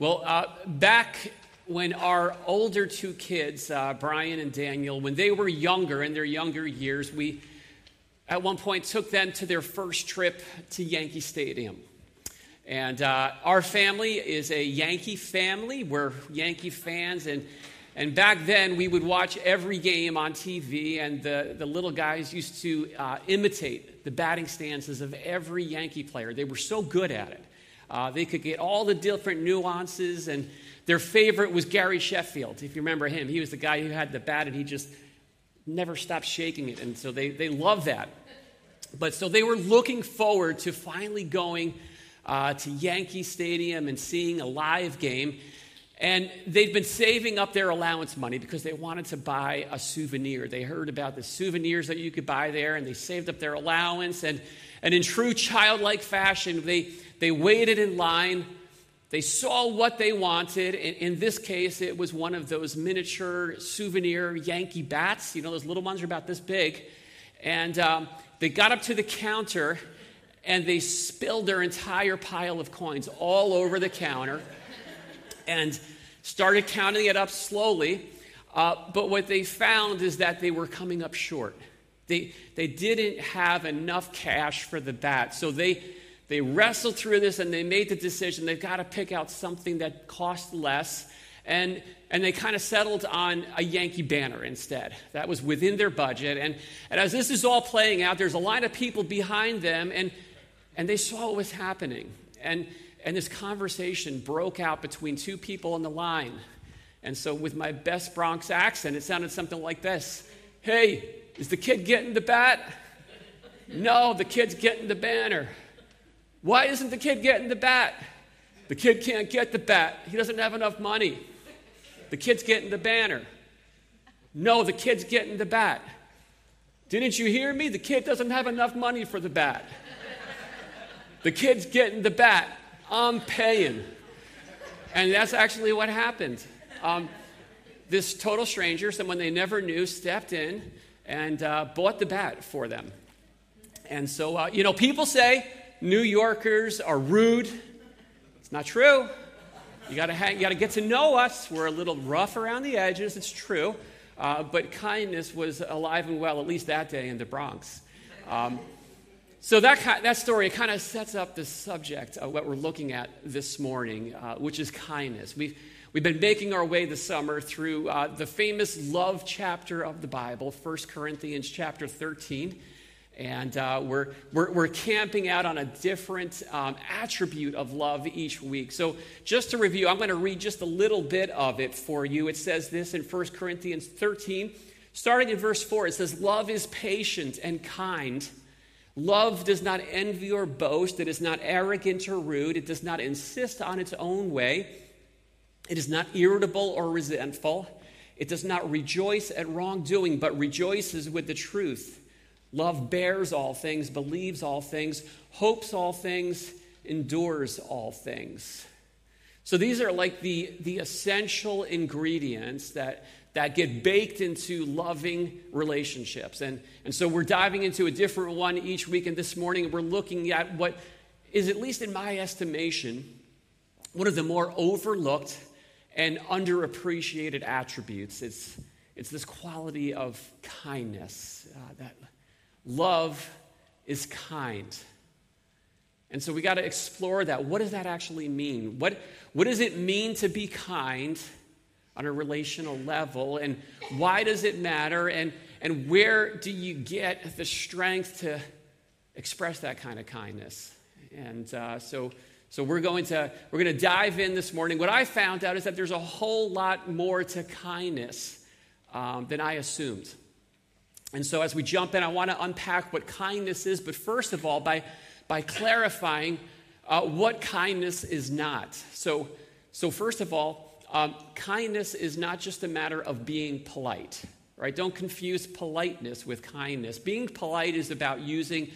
Well, uh, back when our older two kids, uh, Brian and Daniel, when they were younger, in their younger years, we at one point took them to their first trip to Yankee Stadium. And uh, our family is a Yankee family. We're Yankee fans. And, and back then, we would watch every game on TV, and the, the little guys used to uh, imitate the batting stances of every Yankee player. They were so good at it. Uh, they could get all the different nuances, and their favorite was Gary Sheffield. If you remember him, he was the guy who had the bat, and he just never stopped shaking it. And so they, they loved that. But so they were looking forward to finally going uh, to Yankee Stadium and seeing a live game. And they've been saving up their allowance money because they wanted to buy a souvenir. They heard about the souvenirs that you could buy there, and they saved up their allowance. And, and in true childlike fashion, they, they waited in line. They saw what they wanted. In, in this case, it was one of those miniature souvenir Yankee bats. You know, those little ones are about this big. And um, they got up to the counter and they spilled their entire pile of coins all over the counter and started counting it up slowly. Uh, but what they found is that they were coming up short. They, they didn't have enough cash for the bat. So they, they wrestled through this and they made the decision they've got to pick out something that costs less. And, and they kind of settled on a Yankee banner instead. That was within their budget. And, and as this is all playing out, there's a line of people behind them, and, and they saw what was happening. And, and this conversation broke out between two people in the line. And so, with my best Bronx accent, it sounded something like this Hey, is the kid getting the bat? No, the kid's getting the banner. Why isn't the kid getting the bat? The kid can't get the bat. He doesn't have enough money. The kid's getting the banner. No, the kid's getting the bat. Didn't you hear me? The kid doesn't have enough money for the bat. The kid's getting the bat. I'm paying. And that's actually what happened. Um, this total stranger, someone they never knew, stepped in and uh, bought the bat for them. And so, uh, you know, people say New Yorkers are rude. It's not true. You got to you got to get to know us. We're a little rough around the edges. It's true, uh, but kindness was alive and well at least that day in the Bronx. Um, so that that story kind of sets up the subject of what we're looking at this morning, uh, which is kindness. We've we've been making our way this summer through uh, the famous love chapter of the Bible, 1 Corinthians chapter 13. And uh, we're, we're, we're, camping out on a different um, attribute of love each week. So, just to review, I'm going to read just a little bit of it for you. It says this in 1 Corinthians 13, starting in verse 4. It says, Love is patient and kind. Love does not envy or boast. It is not arrogant or rude. It does not insist on its own way. It is not irritable or resentful. It does not rejoice at wrongdoing, but rejoices with the truth. Love bears all things, believes all things, hopes all things, endures all things. So these are like the, the essential ingredients that, that get baked into loving relationships. And, and so we're diving into a different one each week. And this morning we're looking at what is, at least in my estimation, one of the more overlooked and underappreciated attributes. It's, it's this quality of kindness uh, that Love is kind. And so we got to explore that. What does that actually mean? What, what does it mean to be kind on a relational level? And why does it matter? And, and where do you get the strength to express that kind of kindness? And uh, so, so we're going to we're going to dive in this morning. What I found out is that there's a whole lot more to kindness um, than I assumed. And so, as we jump in, I want to unpack what kindness is, but first of all, by, by clarifying uh, what kindness is not. So, so first of all, um, kindness is not just a matter of being polite, right? Don't confuse politeness with kindness. Being polite is about using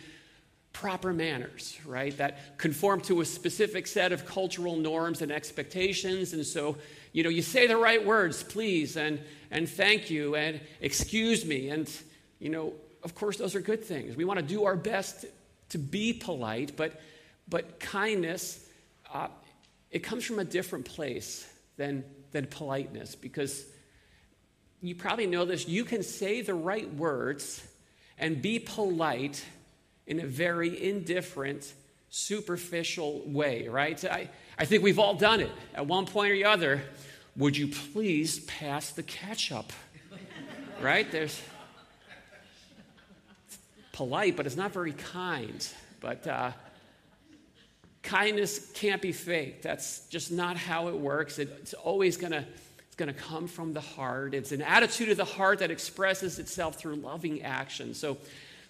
proper manners, right? That conform to a specific set of cultural norms and expectations. And so, you know, you say the right words, please, and, and thank you, and excuse me, and you know, of course, those are good things. We want to do our best to be polite, but, but kindness, uh, it comes from a different place than, than politeness because you probably know this. You can say the right words and be polite in a very indifferent, superficial way, right? I, I think we've all done it at one point or the other. Would you please pass the ketchup? right? There's polite, but it's not very kind. But uh, kindness can't be fake. That's just not how it works. It, it's always going to it's going to come from the heart. It's an attitude of the heart that expresses itself through loving action. So,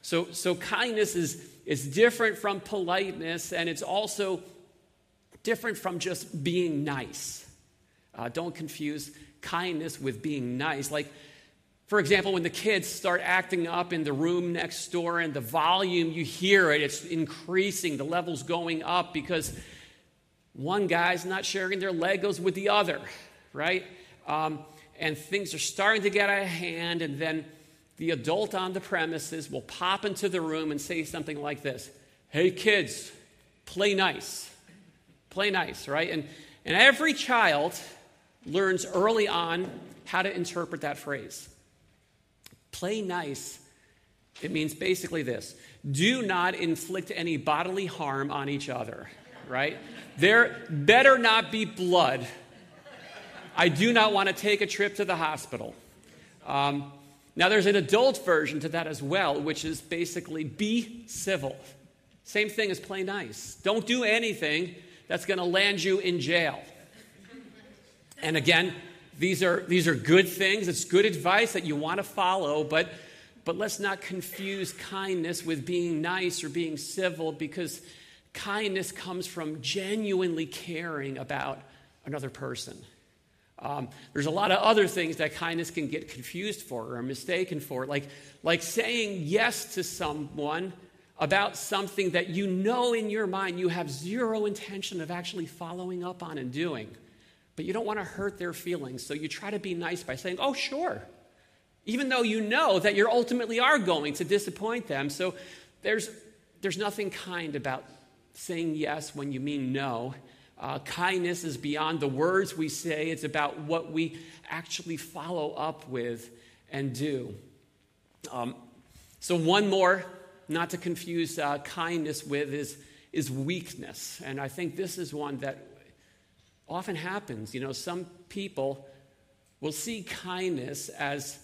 so, so kindness is, is different from politeness, and it's also different from just being nice. Uh, don't confuse kindness with being nice. Like, for example, when the kids start acting up in the room next door and the volume, you hear it, it's increasing, the level's going up because one guy's not sharing their Legos with the other, right? Um, and things are starting to get out of hand, and then the adult on the premises will pop into the room and say something like this Hey, kids, play nice. Play nice, right? And, and every child learns early on how to interpret that phrase. Play nice, it means basically this do not inflict any bodily harm on each other, right? There better not be blood. I do not want to take a trip to the hospital. Um, now, there's an adult version to that as well, which is basically be civil. Same thing as play nice. Don't do anything that's going to land you in jail. And again, these are, these are good things. It's good advice that you want to follow, but, but let's not confuse kindness with being nice or being civil because kindness comes from genuinely caring about another person. Um, there's a lot of other things that kindness can get confused for or mistaken for, like, like saying yes to someone about something that you know in your mind you have zero intention of actually following up on and doing but you don't want to hurt their feelings. So you try to be nice by saying, oh, sure. Even though you know that you ultimately are going to disappoint them. So there's, there's nothing kind about saying yes when you mean no. Uh, kindness is beyond the words we say, it's about what we actually follow up with and do. Um, so, one more, not to confuse uh, kindness with, is, is weakness. And I think this is one that often happens. You know, some people will see kindness as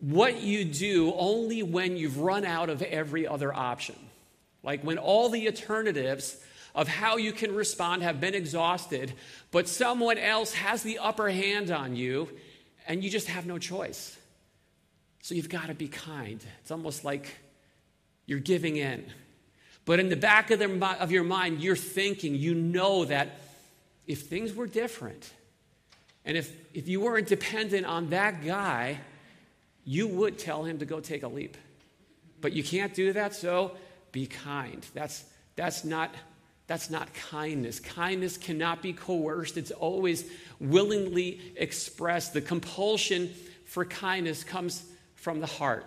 what you do only when you've run out of every other option. Like when all the alternatives of how you can respond have been exhausted, but someone else has the upper hand on you and you just have no choice. So you've got to be kind. It's almost like you're giving in. But in the back of, the, of your mind, you're thinking, you know that if things were different, and if, if you weren't dependent on that guy, you would tell him to go take a leap. But you can't do that, so be kind. That's, that's, not, that's not kindness. Kindness cannot be coerced, it's always willingly expressed. The compulsion for kindness comes from the heart.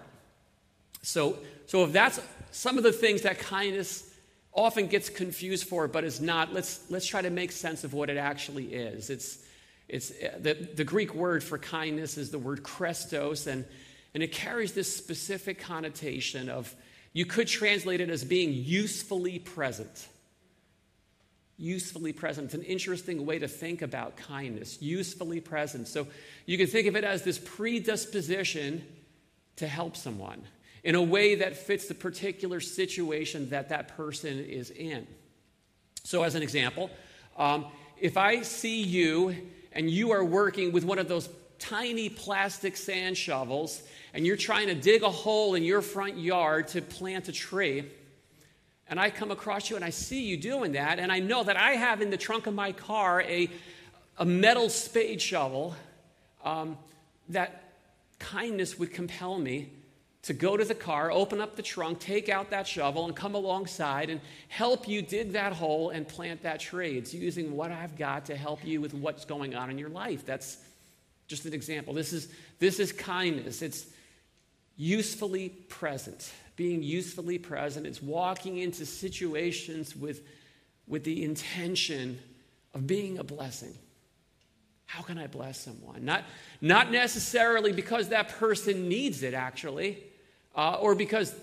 So, so if that's some of the things that kindness often gets confused for, but is not. Let's, let's try to make sense of what it actually is. It's, it's, the, the Greek word for kindness is the word krestos, and, and it carries this specific connotation of, you could translate it as being usefully present. Usefully present. It's an interesting way to think about kindness. Usefully present. So you can think of it as this predisposition to help someone in a way that fits the particular situation that that person is in. So, as an example, um, if I see you and you are working with one of those tiny plastic sand shovels and you're trying to dig a hole in your front yard to plant a tree, and I come across you and I see you doing that, and I know that I have in the trunk of my car a, a metal spade shovel, um, that kindness would compel me to go to the car, open up the trunk, take out that shovel, and come alongside and help you dig that hole and plant that tree. It's using what I've got to help you with what's going on in your life. That's just an example. This is, this is kindness. It's usefully present. Being usefully present. It's walking into situations with, with the intention of being a blessing. How can I bless someone? Not, not necessarily because that person needs it, actually, uh, or because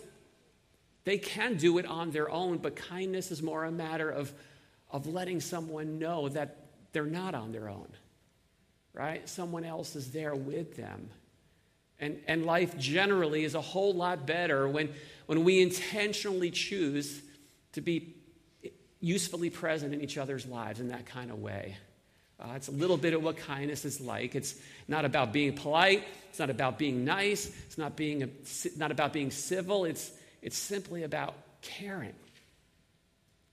they can do it on their own, but kindness is more a matter of, of letting someone know that they're not on their own, right? Someone else is there with them. And, and life generally is a whole lot better when, when we intentionally choose to be usefully present in each other's lives in that kind of way. Uh, it's a little bit of what kindness is like. It's not about being polite. It's not about being nice. It's not, being a, not about being civil. It's, it's simply about caring,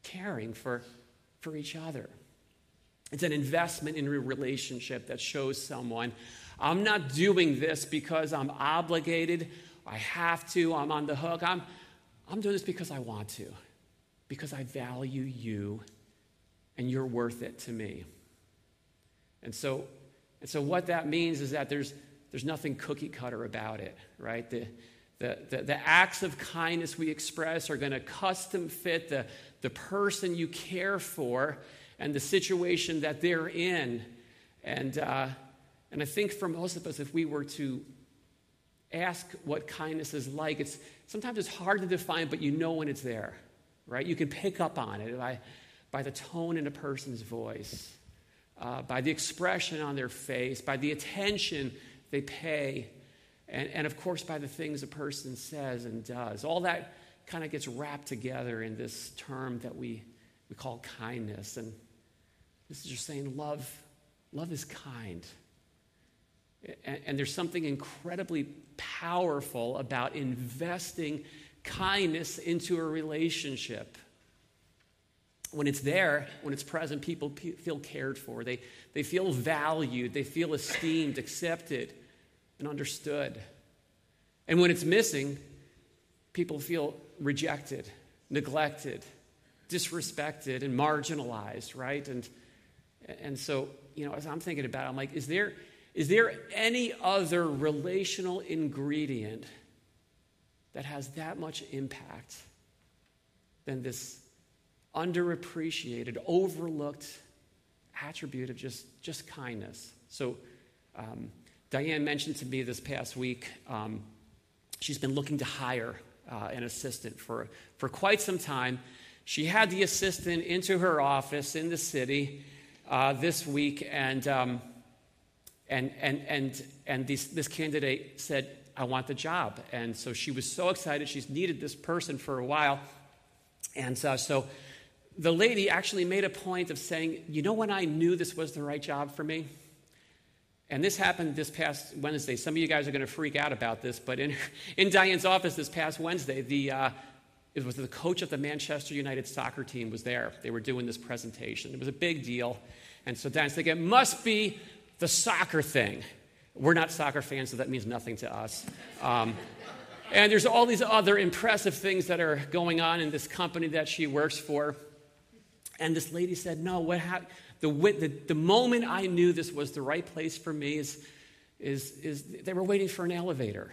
caring for, for each other. It's an investment in a relationship that shows someone I'm not doing this because I'm obligated, I have to, I'm on the hook. I'm, I'm doing this because I want to, because I value you and you're worth it to me. And so, and so what that means is that there's, there's nothing cookie cutter about it, right? The, the, the, the acts of kindness we express are going to custom fit the, the person you care for and the situation that they're in. And, uh, and I think for most of us, if we were to ask what kindness is like, it's, sometimes it's hard to define, but you know when it's there, right? You can pick up on it by, by the tone in a person's voice uh, by the expression on their face, by the attention they pay, and, and of course, by the things a person says and does. All that kind of gets wrapped together in this term that we, we call kindness. And this is just saying love, love is kind. And, there's something incredibly powerful about investing kindness into a relationship when it's there, when it's present, people feel cared for. They, they feel valued. They feel esteemed, accepted, and understood. And when it's missing, people feel rejected, neglected, disrespected, and marginalized, right? And, and so, you know, as I'm thinking about it, I'm like, is there, is there any other relational ingredient that has that much impact than this underappreciated, overlooked attribute of just, just kindness. So, um, Diane mentioned to me this past week um, she's been looking to hire uh, an assistant for, for quite some time. She had the assistant into her office in the city uh, this week, and, um, and, and, and, and this, this candidate said, I want the job. And so she was so excited. She's needed this person for a while. And uh, so the lady actually made a point of saying, You know when I knew this was the right job for me? And this happened this past Wednesday. Some of you guys are going to freak out about this, but in, in Diane's office this past Wednesday, the, uh, it was the coach of the Manchester United soccer team was there. They were doing this presentation. It was a big deal. And so Diane's thinking, it must be the soccer thing. We're not soccer fans, so that means nothing to us. Um, and there's all these other impressive things that are going on in this company that she works for. And this lady said, No, what happened? The, the, moment I knew this was the right place for me is, is, is they were waiting for an elevator.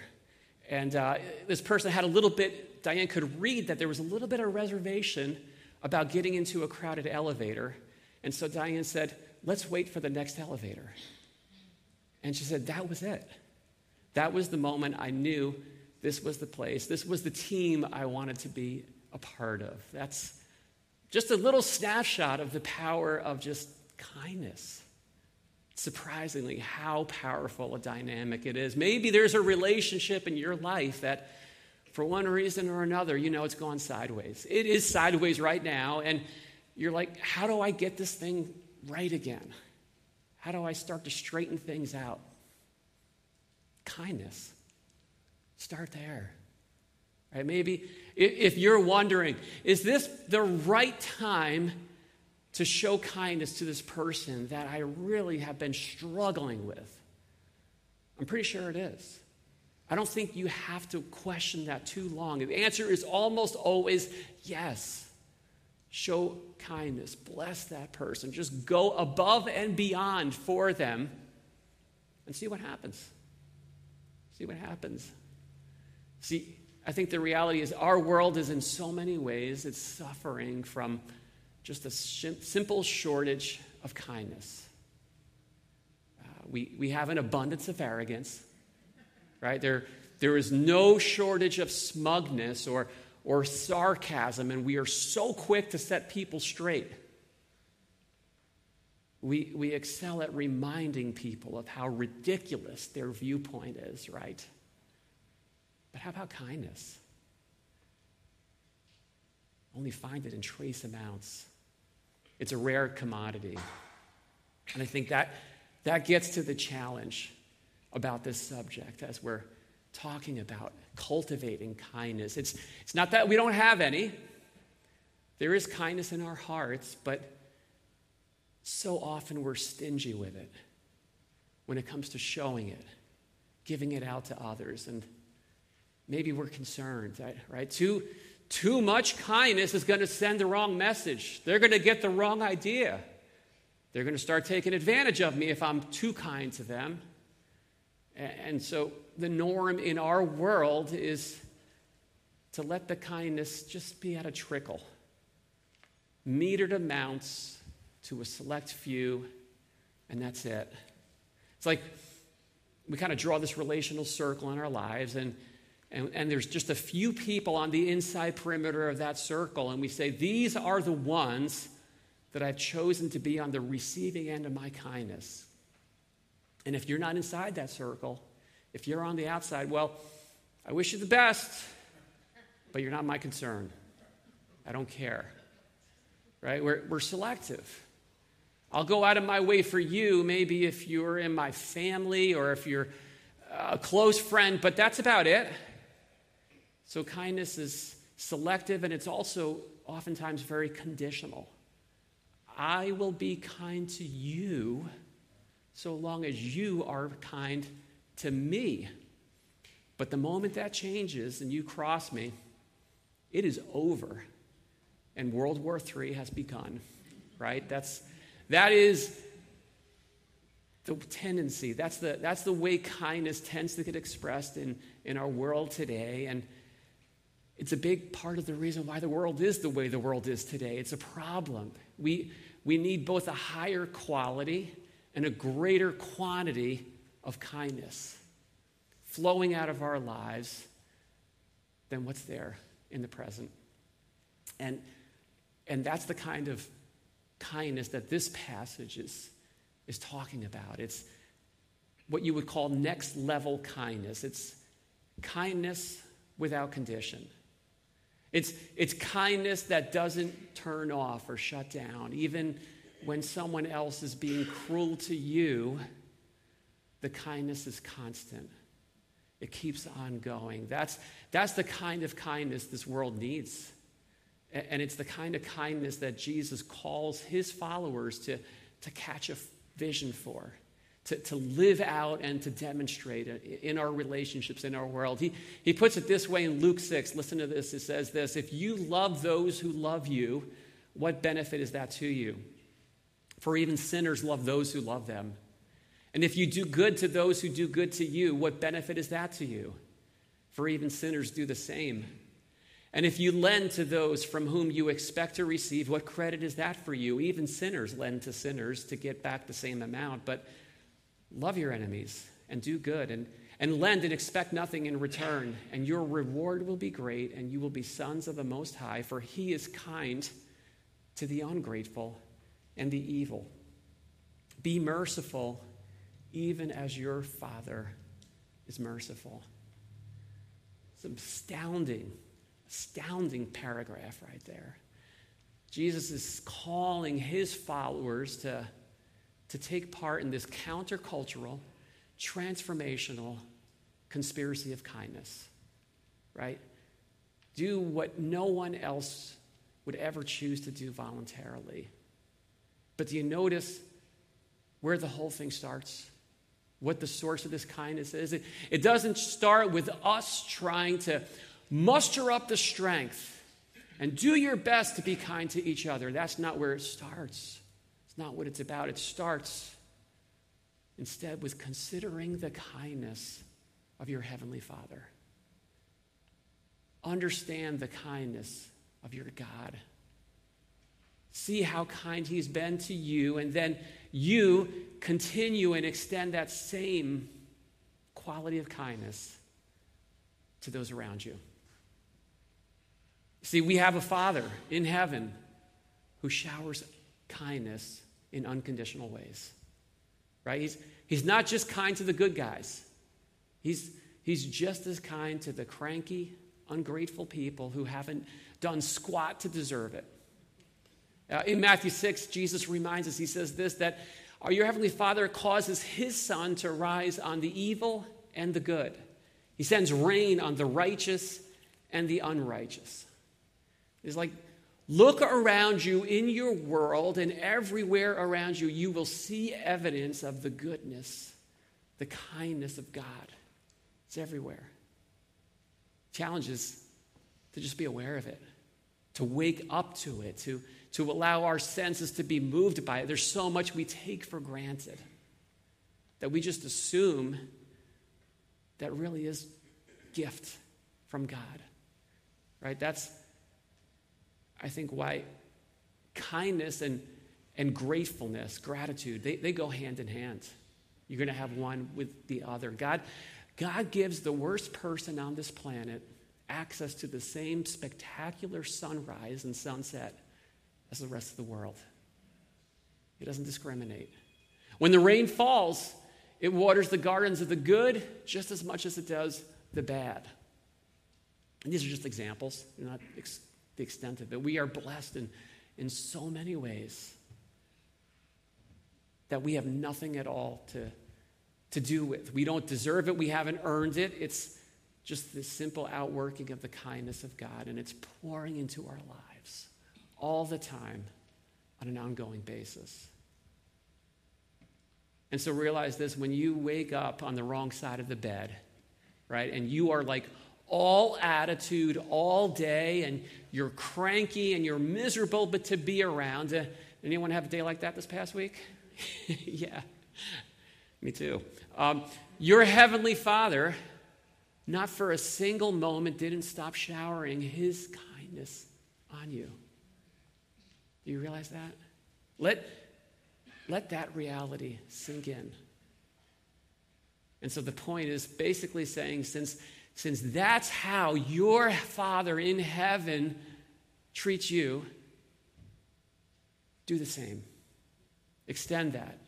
And uh, this person had a little bit, Diane could read that there was a little bit of reservation about getting into a crowded elevator. And so Diane said, Let's wait for the next elevator. And she said, That was it. That was the moment I knew this was the place, this was the team I wanted to be a part of. That's, just a little snapshot of the power of just kindness. Surprisingly, how powerful a dynamic it is. Maybe there's a relationship in your life that, for one reason or another, you know it's gone sideways. It is sideways right now, and you're like, how do I get this thing right again? How do I start to straighten things out? Kindness. Start there. Right? Maybe if you're wondering, is this the right time to show kindness to this person that I really have been struggling with? I'm pretty sure it is. I don't think you have to question that too long. The answer is almost always yes. Show kindness, bless that person, just go above and beyond for them and see what happens. See what happens. See, I think the reality is our world is in so many ways, it's suffering from just a simple shortage of kindness. Uh, we, we have an abundance of arrogance, right? There, there is no shortage of smugness or, or sarcasm, and we are so quick to set people straight. We, we excel at reminding people of how ridiculous their viewpoint is, right? But how about kindness? Only find it in trace amounts. It's a rare commodity. And I think that, that gets to the challenge about this subject as we're talking about cultivating kindness. It's, it's not that we don't have any, there is kindness in our hearts, but so often we're stingy with it when it comes to showing it, giving it out to others, and maybe we're concerned, right? Too, too much kindness is going to send the wrong message. They're going to get the wrong idea. They're going to start taking advantage of me if I'm too kind to them. And so the norm in our world is to let the kindness just be at a trickle, metered amounts to a select few, and that's it. It's like we kind of draw this relational circle in our lives, and, and, and there's just a few people on the inside perimeter of that circle, and we say, These are the ones that I've chosen to be on the receiving end of my kindness. And if you're not inside that circle, if you're on the outside, well, I wish you the best, but you're not my concern. I don't care. Right? We're, we're selective. I'll go out of my way for you, maybe if you're in my family or if you're a close friend, but that's about it. So kindness is selective and it's also oftentimes very conditional. I will be kind to you so long as you are kind to me. But the moment that changes and you cross me, it is over. And World War III has begun, right? That's that is the tendency. That's the, that's the way kindness tends to get expressed in, in our world today. And it's a big part of the reason why the world is the way the world is today. It's a problem. We, we need both a higher quality and a greater quantity of kindness flowing out of our lives than what's there in the present. And, and that's the kind of kindness that this passage is, is talking about. It's what you would call next level kindness. It's kindness without condition. It's, it's kindness that doesn't turn off or shut down. Even when someone else is being cruel to you, the kindness is constant. It keeps on going. That's, that's the kind of kindness this world needs. And it's the kind of kindness that Jesus calls his followers to, to catch a vision for, to, to live out and to demonstrate in our relationships, in our world. He, he puts it this way in Luke 6. Listen to this. It says this If you love those who love you, what benefit is that to you? For even sinners love those who love them. And if you do good to those who do good to you, what benefit is that to you? For even sinners do the same. And if you lend to those from whom you expect to receive, what credit is that for you? Even sinners lend to sinners to get back the same amount. But love your enemies and do good and, and lend and expect nothing in return. And your reward will be great, and you will be sons of the Most High, for He is kind to the ungrateful and the evil. Be merciful, even as your Father is merciful. It's astounding astounding paragraph right there. Jesus is calling his followers to, to take part in this countercultural, transformational conspiracy of kindness, right? Do what no one else would ever choose to do voluntarily. But do you notice where the whole thing starts? What the source of this kindness is? It, it doesn't start with us trying to Muster up the strength and do your best to be kind to each other. That's not where it starts. It's not what it's about. It starts instead with considering the kindness of your Heavenly Father. Understand the kindness of your God. See how kind he's been to you, and then you continue and extend that same quality of kindness to those around you. See, we have a Father in heaven who showers kindness in unconditional ways. Right? He's, he's not just kind to the good guys, he's, he's just as kind to the cranky, ungrateful people who haven't done squat to deserve it. Uh, in Matthew 6, Jesus reminds us, he says this, that your heavenly Father causes his sun to rise on the evil and the good. He sends rain on the righteous and the unrighteous. It's like, look around you in your world, and everywhere around you, you will see evidence of the goodness, the kindness of God. It's everywhere. Challenge is to just be aware of it, to wake up to it, to, to allow our senses to be moved by it. There's so much we take for granted that we just assume that really is gift from God. Right? That's I think why kindness and, and gratefulness, gratitude, they, they go hand in hand. You're going to have one with the other. God, God gives the worst person on this planet access to the same spectacular sunrise and sunset as the rest of the world. It doesn't discriminate. When the rain falls, it waters the gardens of the good just as much as it does the bad. And these are just examples, not ex- the extent of it. We are blessed in, in so many ways that we have nothing at all to, to do with. We don't deserve it, we haven't earned it. It's just the simple outworking of the kindness of God, and it's pouring into our lives all the time on an ongoing basis. And so realize this when you wake up on the wrong side of the bed, right, and you are like all attitude all day, and you're cranky and you're miserable, but to be around. Uh, anyone have a day like that this past week? yeah, me too. Um, your heavenly Father not for a single moment didn't stop showering his kindness on you. Do you realize that? Let, let that reality sink in. And so the point is basically saying since, since that's how your Father in heaven treats you, do the same. Extend that.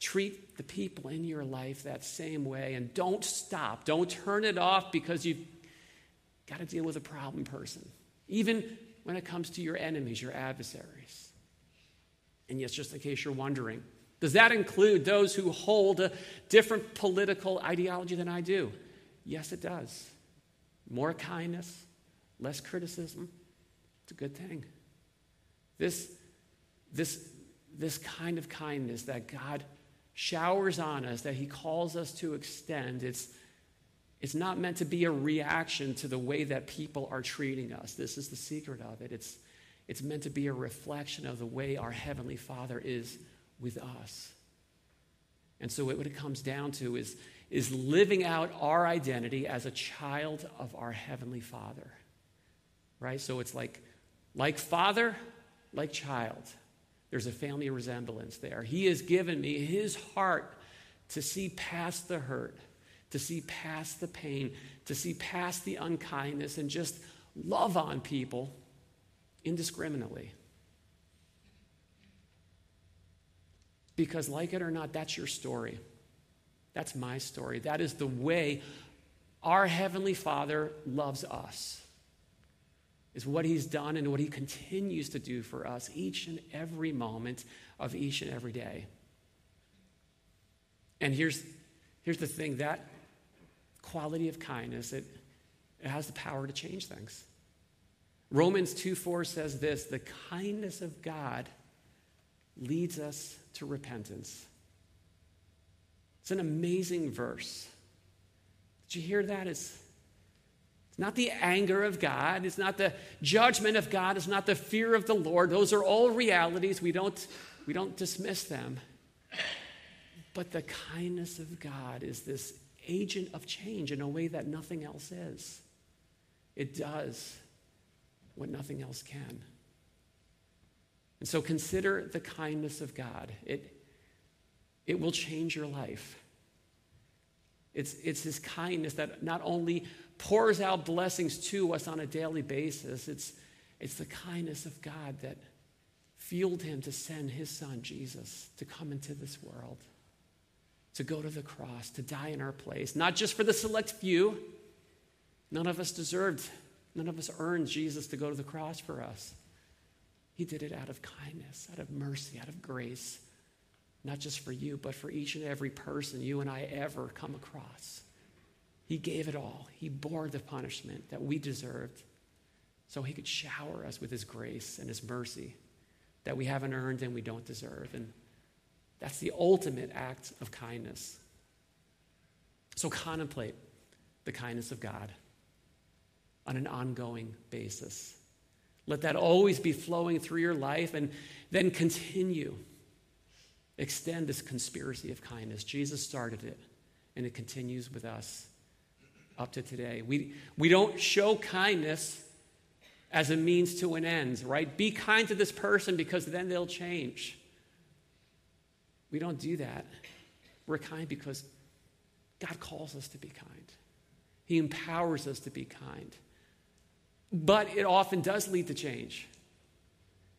Treat the people in your life that same way and don't stop. Don't turn it off because you've got to deal with a problem person, even when it comes to your enemies, your adversaries. And yes, just in case you're wondering, does that include those who hold a different political ideology than I do? Yes, it does. More kindness, less criticism. It's a good thing. This, this, this kind of kindness that God showers on us, that He calls us to extend, it's, it's not meant to be a reaction to the way that people are treating us. This is the secret of it. It's, it's meant to be a reflection of the way our Heavenly Father is with us. And so, what it comes down to is, is living out our identity as a child of our Heavenly Father. Right? So, it's like, like father, like child. There's a family resemblance there. He has given me his heart to see past the hurt, to see past the pain, to see past the unkindness, and just love on people indiscriminately. Because, like it or not, that's your story. That's my story. That is the way our Heavenly Father loves us is what he's done and what he continues to do for us each and every moment of each and every day. And here's, here's the thing that quality of kindness, it, it has the power to change things. Romans 2 4 says this the kindness of God leads us to repentance. It's an amazing verse. Did you hear that? It's, not the anger of God. It's not the judgment of God. It's not the fear of the Lord. Those are all realities. We don't, we don't dismiss them. But the kindness of God is this agent of change in a way that nothing else is. It does what nothing else can. And so consider the kindness of God. It, it will change your life. It's, it's His kindness that not only pours out blessings to us on a daily basis, it's, it's the kindness of God that fueled Him to send His Son, Jesus, to come into this world, to go to the cross, to die in our place, not just for the select few. None of us deserved, none of us earned Jesus to go to the cross for us. He did it out of kindness, out of mercy, out of grace, not just for you, but for each and every person you and I ever come across. He gave it all. He bore the punishment that we deserved so he could shower us with his grace and his mercy that we haven't earned and we don't deserve. And that's the ultimate act of kindness. So contemplate the kindness of God on an ongoing basis. Let that always be flowing through your life and then continue. Extend this conspiracy of kindness. Jesus started it, and it continues with us up to today. We, we don't show kindness as a means to an end, right? Be kind to this person because then they'll change. We don't do that. We're kind because God calls us to be kind, He empowers us to be kind. But it often does lead to change.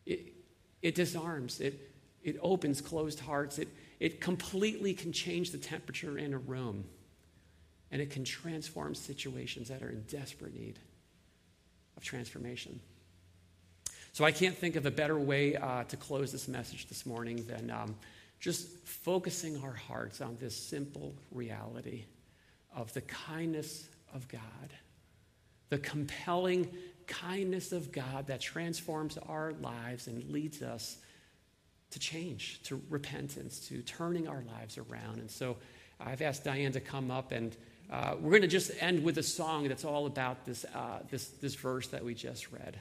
It, it disarms, it, it opens closed hearts, it, it completely can change the temperature in a room, and it can transform situations that are in desperate need of transformation. So I can't think of a better way uh, to close this message this morning than um, just focusing our hearts on this simple reality of the kindness of God the compelling kindness of God that transforms our lives and leads us to change, to repentance, to turning our lives around. And so I've asked Diane to come up, and uh, we're going to just end with a song that's all about this, uh, this, this verse that we just read.